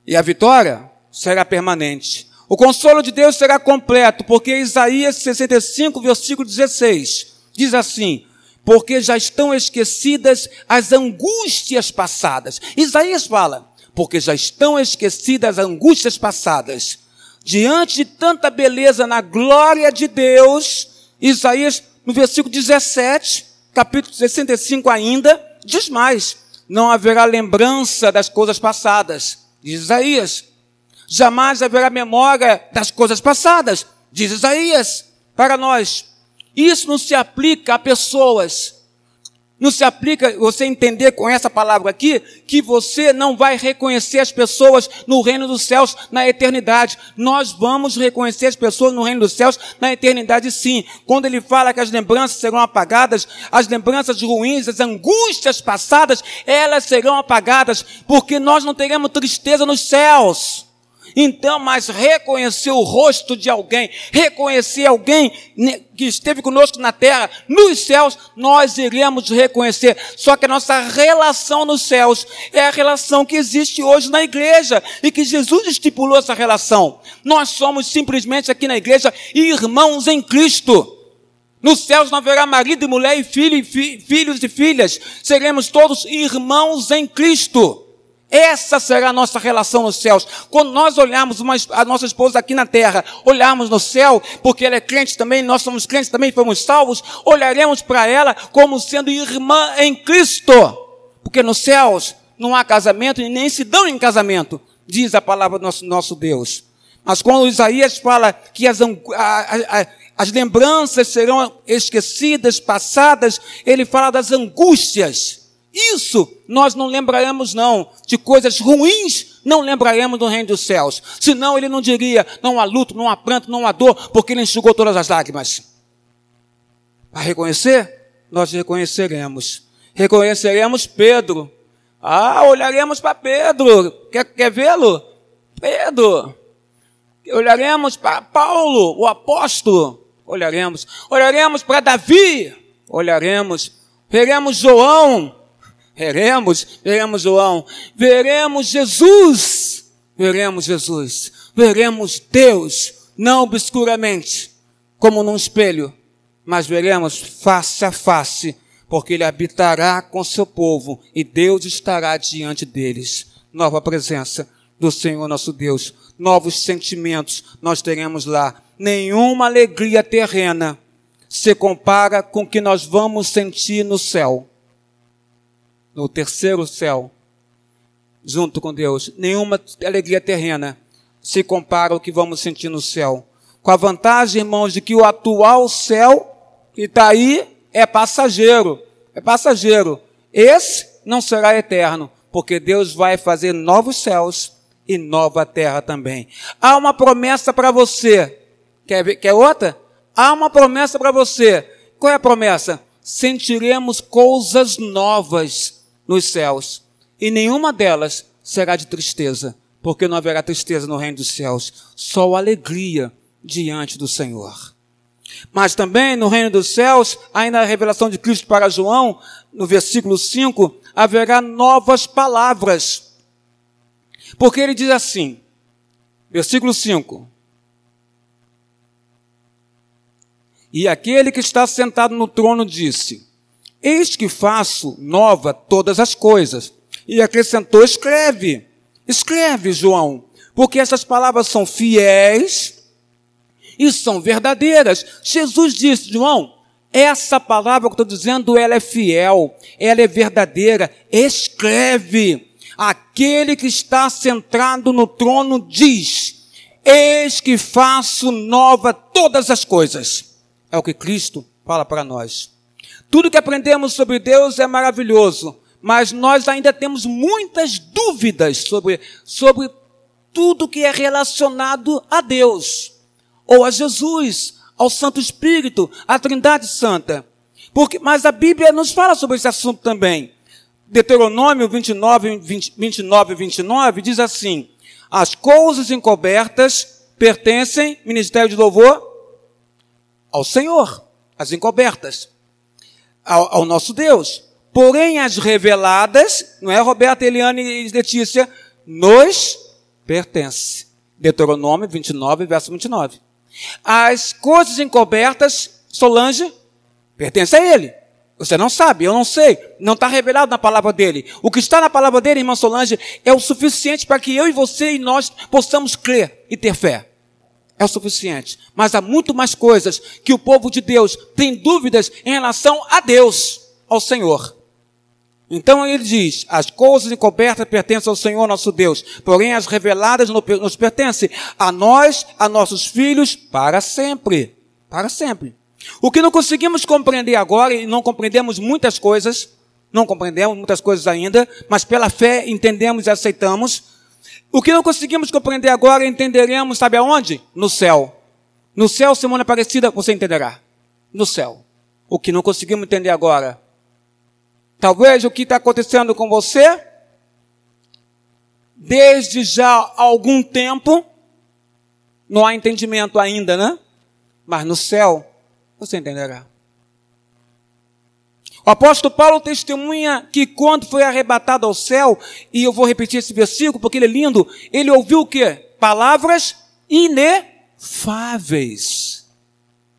E a vitória será permanente. O consolo de Deus será completo, porque Isaías 65, versículo 16, diz assim: porque já estão esquecidas as angústias passadas. Isaías fala, porque já estão esquecidas as angústias passadas. Diante de tanta beleza na glória de Deus, Isaías, no versículo 17, capítulo 65 ainda, diz mais: não haverá lembrança das coisas passadas. Diz Isaías, Jamais haverá memória das coisas passadas, diz Isaías, para nós. Isso não se aplica a pessoas. Não se aplica você entender com essa palavra aqui que você não vai reconhecer as pessoas no reino dos céus na eternidade. Nós vamos reconhecer as pessoas no reino dos céus na eternidade sim. Quando ele fala que as lembranças serão apagadas, as lembranças ruins, as angústias passadas, elas serão apagadas, porque nós não teremos tristeza nos céus. Então, mas reconhecer o rosto de alguém, reconhecer alguém que esteve conosco na terra, nos céus, nós iremos reconhecer. Só que a nossa relação nos céus é a relação que existe hoje na igreja e que Jesus estipulou essa relação. Nós somos simplesmente aqui na igreja irmãos em Cristo. Nos céus não haverá marido e mulher e filho e fi, filhos e filhas. Seremos todos irmãos em Cristo. Essa será a nossa relação nos céus. Quando nós olharmos uma, a nossa esposa aqui na terra, olharmos no céu, porque ela é crente também, nós somos crentes também, fomos salvos, olharemos para ela como sendo irmã em Cristo. Porque nos céus não há casamento e nem se dão em casamento, diz a palavra do nosso, nosso Deus. Mas quando Isaías fala que as, a, a, as lembranças serão esquecidas, passadas, ele fala das angústias isso nós não lembraremos, não. De coisas ruins, não lembraremos do reino dos céus. Senão ele não diria: não há luto, não há pranto, não há dor, porque ele enxugou todas as lágrimas. Para reconhecer, nós reconheceremos. Reconheceremos Pedro. Ah, olharemos para Pedro. Quer, quer vê-lo? Pedro. Olharemos para Paulo, o apóstolo. Olharemos. Olharemos para Davi. Olharemos. Veremos João veremos, veremos João, veremos Jesus, veremos Jesus, veremos Deus, não obscuramente, como num espelho, mas veremos face a face, porque Ele habitará com seu povo e Deus estará diante deles. Nova presença do Senhor nosso Deus, novos sentimentos nós teremos lá. Nenhuma alegria terrena se compara com o que nós vamos sentir no céu no terceiro céu, junto com Deus. Nenhuma alegria terrena se compara ao que vamos sentir no céu. Com a vantagem, irmãos, de que o atual céu que está aí é passageiro. É passageiro. Esse não será eterno, porque Deus vai fazer novos céus e nova terra também. Há uma promessa para você. Quer, ver, quer outra? Há uma promessa para você. Qual é a promessa? Sentiremos coisas novas nos céus, e nenhuma delas será de tristeza, porque não haverá tristeza no reino dos céus, só alegria diante do Senhor. Mas também no reino dos céus, ainda a revelação de Cristo para João, no versículo 5, haverá novas palavras. Porque ele diz assim, versículo 5: E aquele que está sentado no trono disse: Eis que faço nova todas as coisas. E acrescentou: escreve, escreve, João, porque essas palavras são fiéis e são verdadeiras. Jesus disse, João, essa palavra que eu estou dizendo, ela é fiel, ela é verdadeira. Escreve. Aquele que está centrado no trono diz: Eis que faço nova todas as coisas. É o que Cristo fala para nós. Tudo que aprendemos sobre Deus é maravilhoso, mas nós ainda temos muitas dúvidas sobre, sobre tudo que é relacionado a Deus, ou a Jesus, ao Santo Espírito, à Trindade Santa. Porque, mas a Bíblia nos fala sobre esse assunto também. Deuteronômio 29, 20, 29 e 29 diz assim: As coisas encobertas pertencem, ministério de louvor, ao Senhor, as encobertas ao, ao nosso Deus. Porém, as reveladas, não é, Roberta, Eliane e Letícia, nos pertence. Deuteronômio 29, verso 29. As coisas encobertas, Solange, pertence a ele. Você não sabe, eu não sei, não está revelado na palavra dele. O que está na palavra dele, irmã Solange, é o suficiente para que eu e você e nós possamos crer e ter fé é o suficiente. Mas há muito mais coisas que o povo de Deus tem dúvidas em relação a Deus, ao Senhor. Então ele diz: as coisas encobertas pertencem ao Senhor nosso Deus, porém as reveladas nos pertencem a nós, a nossos filhos, para sempre. Para sempre. O que não conseguimos compreender agora, e não compreendemos muitas coisas, não compreendemos muitas coisas ainda, mas pela fé entendemos e aceitamos, o que não conseguimos compreender agora, entenderemos, sabe aonde? No céu. No céu, semana parecida, você entenderá. No céu. O que não conseguimos entender agora. Talvez o que está acontecendo com você, desde já algum tempo, não há entendimento ainda, né? Mas no céu, você entenderá. O apóstolo Paulo testemunha que quando foi arrebatado ao céu, e eu vou repetir esse versículo porque ele é lindo, ele ouviu o quê? Palavras inefáveis.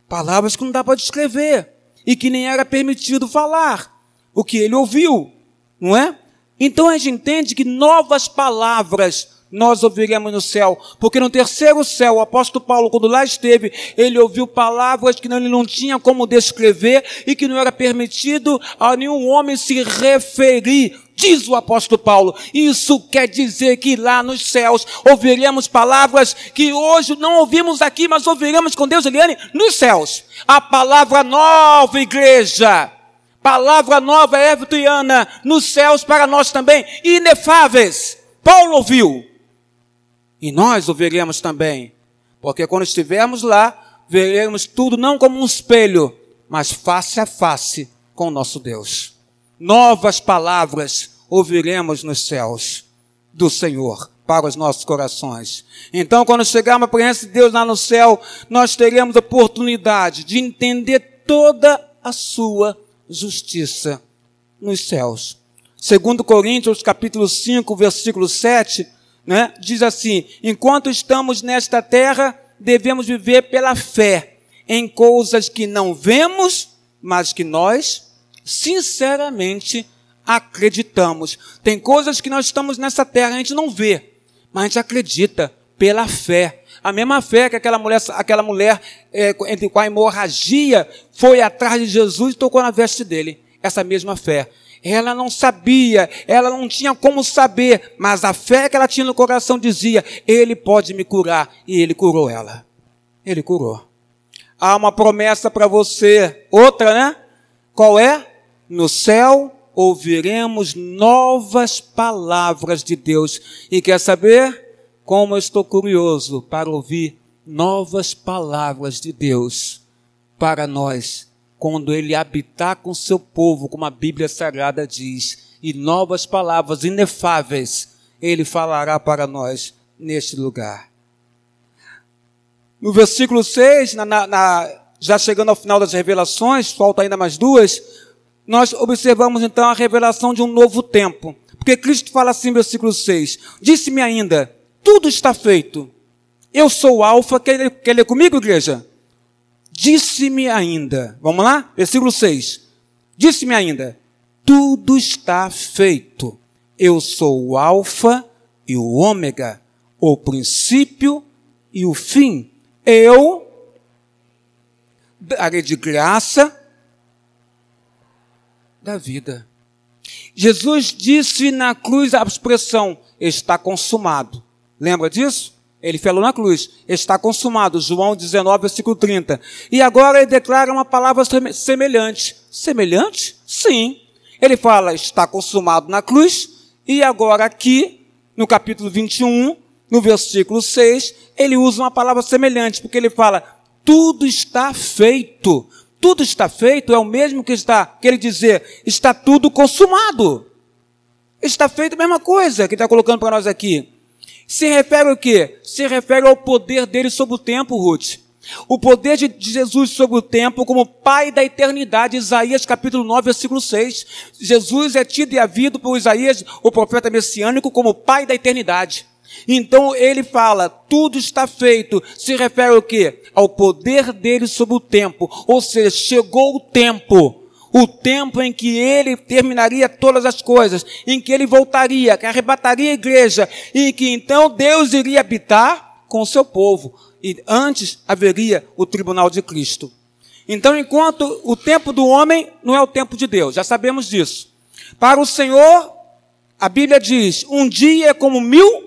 Palavras que não dá para descrever e que nem era permitido falar o que ele ouviu, não é? Então a gente entende que novas palavras nós ouviremos no céu, porque no terceiro céu, o apóstolo Paulo, quando lá esteve, ele ouviu palavras que ele não tinha como descrever e que não era permitido a nenhum homem se referir. Diz o apóstolo Paulo, isso quer dizer que lá nos céus ouviremos palavras que hoje não ouvimos aqui, mas ouviremos com Deus, Eliane, nos céus. A palavra nova, igreja. Palavra nova, Evertiana, nos céus para nós também, inefáveis. Paulo ouviu. E nós o veremos também. Porque quando estivermos lá, veremos tudo não como um espelho, mas face a face com o nosso Deus. Novas palavras ouviremos nos céus do Senhor para os nossos corações. Então, quando chegarmos à presença de Deus lá no céu, nós teremos a oportunidade de entender toda a sua justiça nos céus. Segundo Coríntios, capítulo 5, versículo 7, né, diz assim: enquanto estamos nesta terra, devemos viver pela fé em coisas que não vemos, mas que nós, sinceramente, acreditamos. Tem coisas que nós estamos nessa terra, a gente não vê, mas a gente acredita pela fé. A mesma fé que aquela mulher, aquela mulher é, com a hemorragia foi atrás de Jesus e tocou na veste dele. Essa mesma fé. Ela não sabia, ela não tinha como saber, mas a fé que ela tinha no coração dizia: Ele pode me curar. E ele curou ela. Ele curou. Há uma promessa para você, outra, né? Qual é? No céu ouviremos novas palavras de Deus. E quer saber? Como eu estou curioso para ouvir novas palavras de Deus para nós quando ele habitar com seu povo, como a Bíblia Sagrada diz, e novas palavras inefáveis ele falará para nós neste lugar. No versículo 6, na, na, já chegando ao final das revelações, falta ainda mais duas, nós observamos então a revelação de um novo tempo. Porque Cristo fala assim, versículo 6: Disse-me ainda, tudo está feito. Eu sou o Alfa, quer ler comigo, igreja? Disse-me ainda, vamos lá? Versículo 6. Disse-me ainda: tudo está feito. Eu sou o Alfa e o Ômega, o princípio e o fim. Eu darei de graça da vida. Jesus disse na cruz a expressão: está consumado. Lembra disso? Ele falou na cruz, está consumado, João 19, versículo 30. E agora ele declara uma palavra semelhante. Semelhante? Sim. Ele fala, está consumado na cruz, e agora aqui, no capítulo 21, no versículo 6, ele usa uma palavra semelhante, porque ele fala, tudo está feito. Tudo está feito é o mesmo que está, que ele dizer, está tudo consumado. Está feito a mesma coisa que está colocando para nós aqui. Se refere ao quê? Se refere ao poder dele sobre o tempo, Ruth. O poder de Jesus sobre o tempo como Pai da eternidade, Isaías capítulo 9, versículo 6. Jesus é tido e havido por Isaías, o profeta messiânico, como Pai da eternidade. Então ele fala, tudo está feito. Se refere ao quê? Ao poder dele sobre o tempo. Ou seja, chegou o tempo o tempo em que ele terminaria todas as coisas, em que ele voltaria, que arrebataria a igreja, e que então Deus iria habitar com o seu povo. E antes haveria o tribunal de Cristo. Então, enquanto o tempo do homem não é o tempo de Deus, já sabemos disso. Para o Senhor, a Bíblia diz: um dia é como mil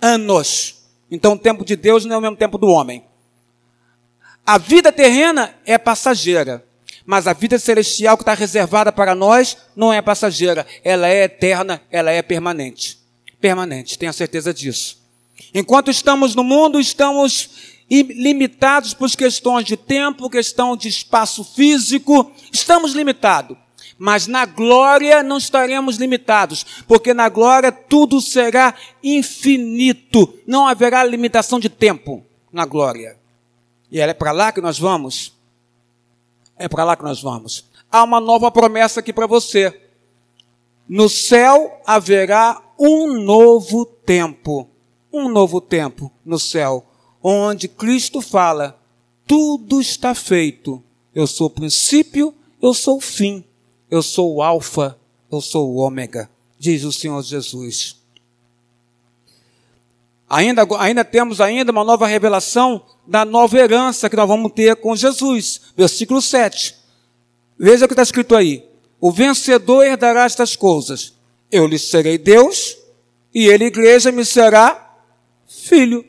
anos. Então, o tempo de Deus não é o mesmo tempo do homem. A vida terrena é passageira. Mas a vida celestial que está reservada para nós não é passageira, ela é eterna, ela é permanente. Permanente, tenha certeza disso. Enquanto estamos no mundo, estamos limitados por questões de tempo, questão de espaço físico, estamos limitados. Mas na glória não estaremos limitados, porque na glória tudo será infinito, não haverá limitação de tempo na glória. E é para lá que nós vamos. É para lá que nós vamos. Há uma nova promessa aqui para você. No céu haverá um novo tempo. Um novo tempo no céu, onde Cristo fala: tudo está feito. Eu sou o princípio, eu sou o fim. Eu sou o alfa, eu sou o ômega, diz o Senhor Jesus. Ainda, ainda temos ainda uma nova revelação da nova herança que nós vamos ter com Jesus. Versículo 7. Veja o que está escrito aí. O vencedor herdará estas coisas. Eu lhe serei Deus e ele, igreja, me será filho.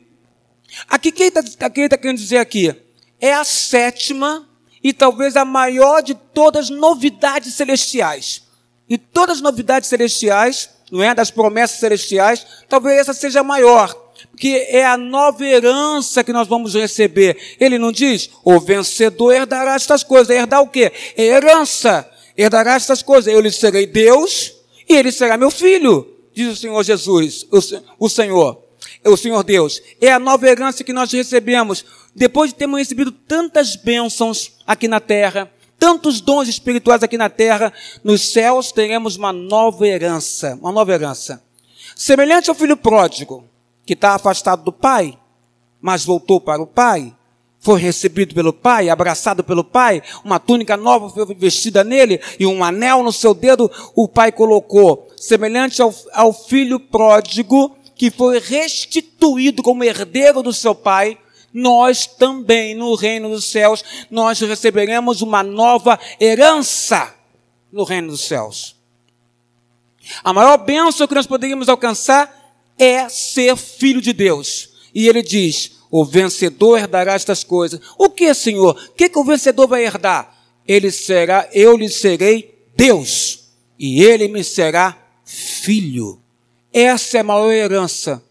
Aqui, quem está tá querendo dizer aqui? É a sétima e talvez a maior de todas as novidades celestiais. E todas as novidades celestiais, não é? Das promessas celestiais, talvez essa seja a maior. Porque é a nova herança que nós vamos receber. Ele não diz, o vencedor herdará estas coisas. Herdar o quê? É herança. Herdará estas coisas. Eu lhe serei Deus e ele será meu filho, diz o Senhor Jesus, o, o Senhor o Senhor Deus. É a nova herança que nós recebemos depois de termos recebido tantas bênçãos aqui na terra, tantos dons espirituais aqui na terra, nos céus teremos uma nova herança, uma nova herança. Semelhante ao filho pródigo, que está afastado do pai, mas voltou para o pai, foi recebido pelo pai, abraçado pelo pai, uma túnica nova foi vestida nele e um anel no seu dedo o pai colocou. Semelhante ao, ao filho pródigo, que foi restituído como herdeiro do seu pai, nós também, no reino dos céus, nós receberemos uma nova herança no reino dos céus. A maior bênção que nós poderíamos alcançar é ser filho de Deus. E ele diz: o vencedor herdará estas coisas. O que, Senhor? O que, que o vencedor vai herdar? Ele será, eu lhe serei Deus, e ele me será filho. Essa é a maior herança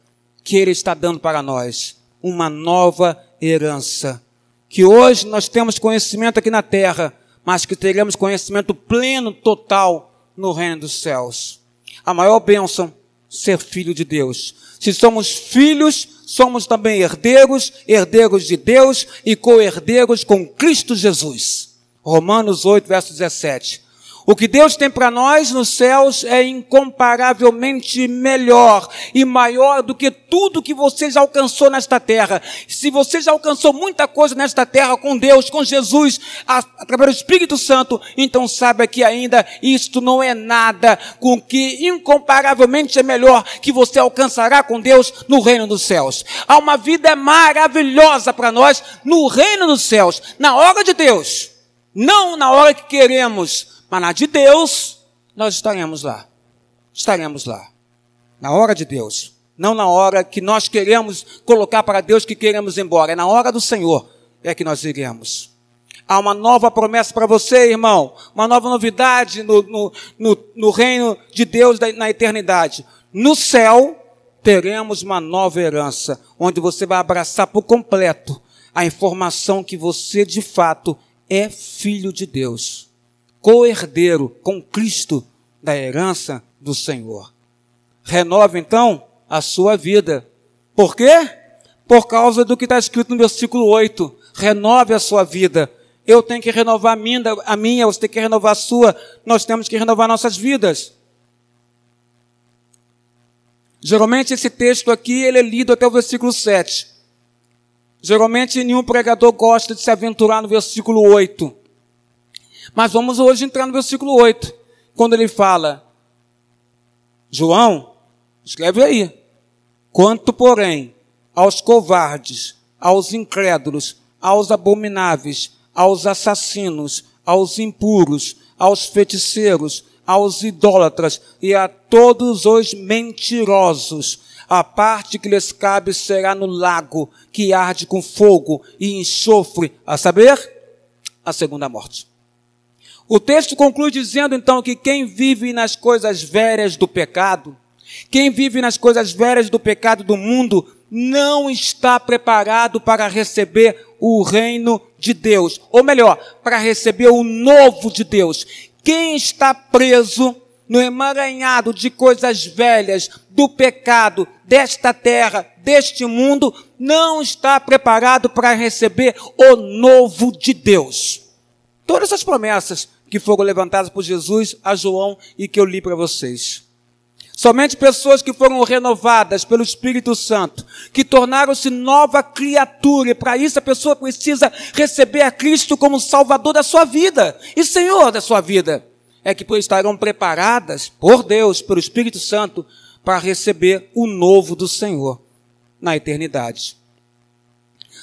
que Ele está dando para nós. Uma nova herança. Que hoje nós temos conhecimento aqui na terra, mas que teremos conhecimento pleno, total, no reino dos céus. A maior bênção, ser filho de Deus. Se somos filhos, somos também herdeiros, herdeiros de Deus e co-herdeiros com Cristo Jesus. Romanos 8, verso 17. O que Deus tem para nós nos céus é incomparavelmente melhor e maior do que tudo que você já alcançou nesta terra. Se você já alcançou muita coisa nesta terra com Deus, com Jesus, através do Espírito Santo, então saiba que ainda isto não é nada com que incomparavelmente é melhor que você alcançará com Deus no reino dos céus. Há uma vida maravilhosa para nós no reino dos céus, na hora de Deus, não na hora que queremos mas na de Deus, nós estaremos lá. Estaremos lá. Na hora de Deus. Não na hora que nós queremos colocar para Deus que queremos ir embora. É na hora do Senhor é que nós iremos. Há uma nova promessa para você, irmão. Uma nova novidade no, no, no, no reino de Deus na eternidade. No céu, teremos uma nova herança, onde você vai abraçar por completo a informação que você de fato é filho de Deus co-herdeiro com Cristo da herança do Senhor. Renova então a sua vida. Por quê? Por causa do que está escrito no versículo 8. Renove a sua vida. Eu tenho que renovar a minha, você tem que renovar a sua. Nós temos que renovar nossas vidas. Geralmente esse texto aqui ele é lido até o versículo 7. Geralmente nenhum pregador gosta de se aventurar no versículo 8. Mas vamos hoje entrar no versículo 8, quando ele fala, João, escreve aí, quanto porém aos covardes, aos incrédulos, aos abomináveis, aos assassinos, aos impuros, aos feiticeiros, aos idólatras e a todos os mentirosos, a parte que lhes cabe será no lago que arde com fogo e enxofre, a saber, a segunda morte. O texto conclui dizendo então que quem vive nas coisas velhas do pecado, quem vive nas coisas velhas do pecado do mundo, não está preparado para receber o reino de Deus, ou melhor, para receber o novo de Deus. Quem está preso no emaranhado de coisas velhas, do pecado, desta terra, deste mundo, não está preparado para receber o novo de Deus. Todas as promessas que foram levantadas por Jesus a João e que eu li para vocês. Somente pessoas que foram renovadas pelo Espírito Santo, que tornaram-se nova criatura, e para isso a pessoa precisa receber a Cristo como Salvador da sua vida e Senhor da sua vida. É que estarão preparadas por Deus, pelo Espírito Santo, para receber o novo do Senhor na eternidade.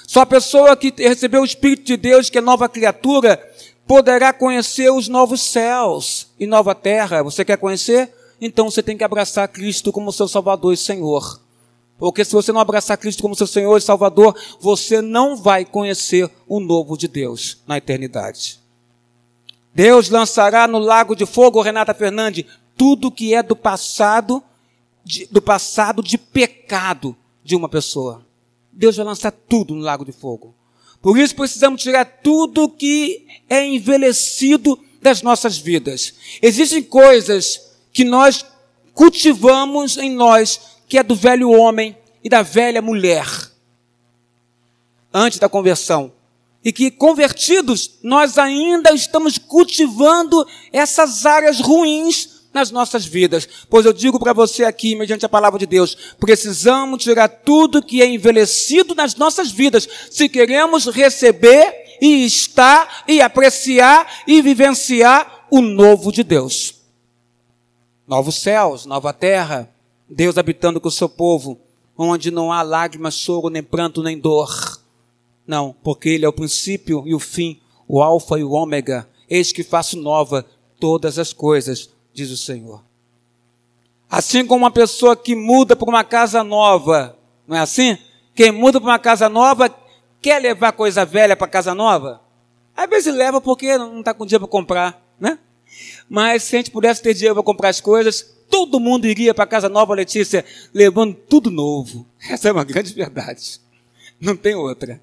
Só a pessoa que recebeu o Espírito de Deus, que é nova criatura, poderá conhecer os novos céus e nova terra. Você quer conhecer? então você tem que abraçar Cristo como seu Salvador e Senhor. Porque se você não abraçar Cristo como seu Senhor e Salvador, você não vai conhecer o novo de Deus na eternidade. Deus lançará no lago de fogo, Renata Fernandes, tudo que é do passado, de, do passado de pecado de uma pessoa. Deus vai lançar tudo no lago de fogo. Por isso precisamos tirar tudo que é envelhecido das nossas vidas. Existem coisas que nós cultivamos em nós, que é do velho homem e da velha mulher, antes da conversão. E que convertidos, nós ainda estamos cultivando essas áreas ruins nas nossas vidas. Pois eu digo para você aqui, mediante a palavra de Deus, precisamos tirar tudo que é envelhecido nas nossas vidas, se queremos receber e estar e apreciar e vivenciar o novo de Deus novos céus, nova terra, Deus habitando com o seu povo, onde não há lágrimas, choro, nem pranto, nem dor. Não, porque Ele é o princípio e o fim, o Alfa e o Ômega. Eis que faço nova todas as coisas, diz o Senhor. Assim como uma pessoa que muda para uma casa nova, não é assim? Quem muda para uma casa nova quer levar coisa velha para casa nova? Às vezes leva porque não está com dinheiro para comprar, né? Mas se a gente pudesse ter dinheiro para comprar as coisas, todo mundo iria para casa nova, Letícia, levando tudo novo. *laughs* Essa é uma grande verdade. Não tem outra.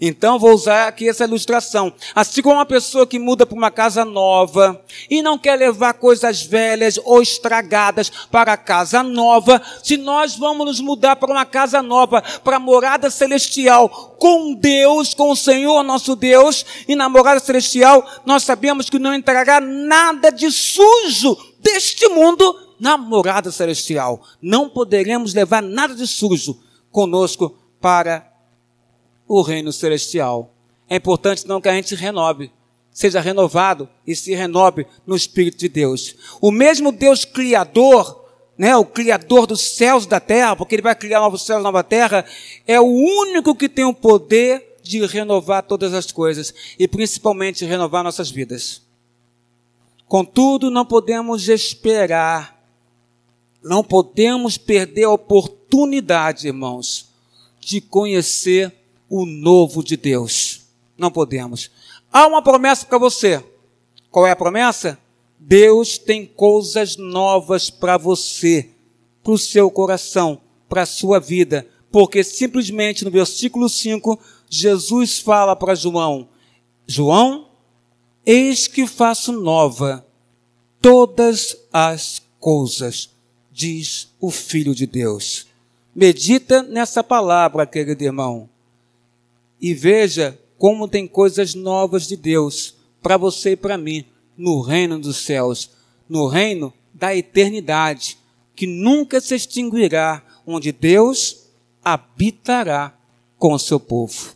Então vou usar aqui essa ilustração. Assim como uma pessoa que muda para uma casa nova e não quer levar coisas velhas ou estragadas para a casa nova, se nós vamos nos mudar para uma casa nova, para a morada celestial, com Deus, com o Senhor nosso Deus, e na morada celestial, nós sabemos que não entrará nada de sujo deste mundo na morada celestial. Não poderemos levar nada de sujo conosco para o reino celestial. É importante não que a gente renove, seja renovado e se renove no Espírito de Deus. O mesmo Deus Criador, né, o Criador dos céus e da terra, porque Ele vai criar novos céus e nova terra, é o único que tem o poder de renovar todas as coisas e principalmente renovar nossas vidas. Contudo, não podemos esperar, não podemos perder a oportunidade, irmãos, de conhecer o novo de Deus. Não podemos. Há uma promessa para você. Qual é a promessa? Deus tem coisas novas para você, para o seu coração, para a sua vida. Porque simplesmente no versículo 5, Jesus fala para João: João, eis que faço nova todas as coisas, diz o Filho de Deus. Medita nessa palavra, querido irmão e veja como tem coisas novas de Deus para você e para mim no reino dos céus, no reino da eternidade, que nunca se extinguirá, onde Deus habitará com o seu povo.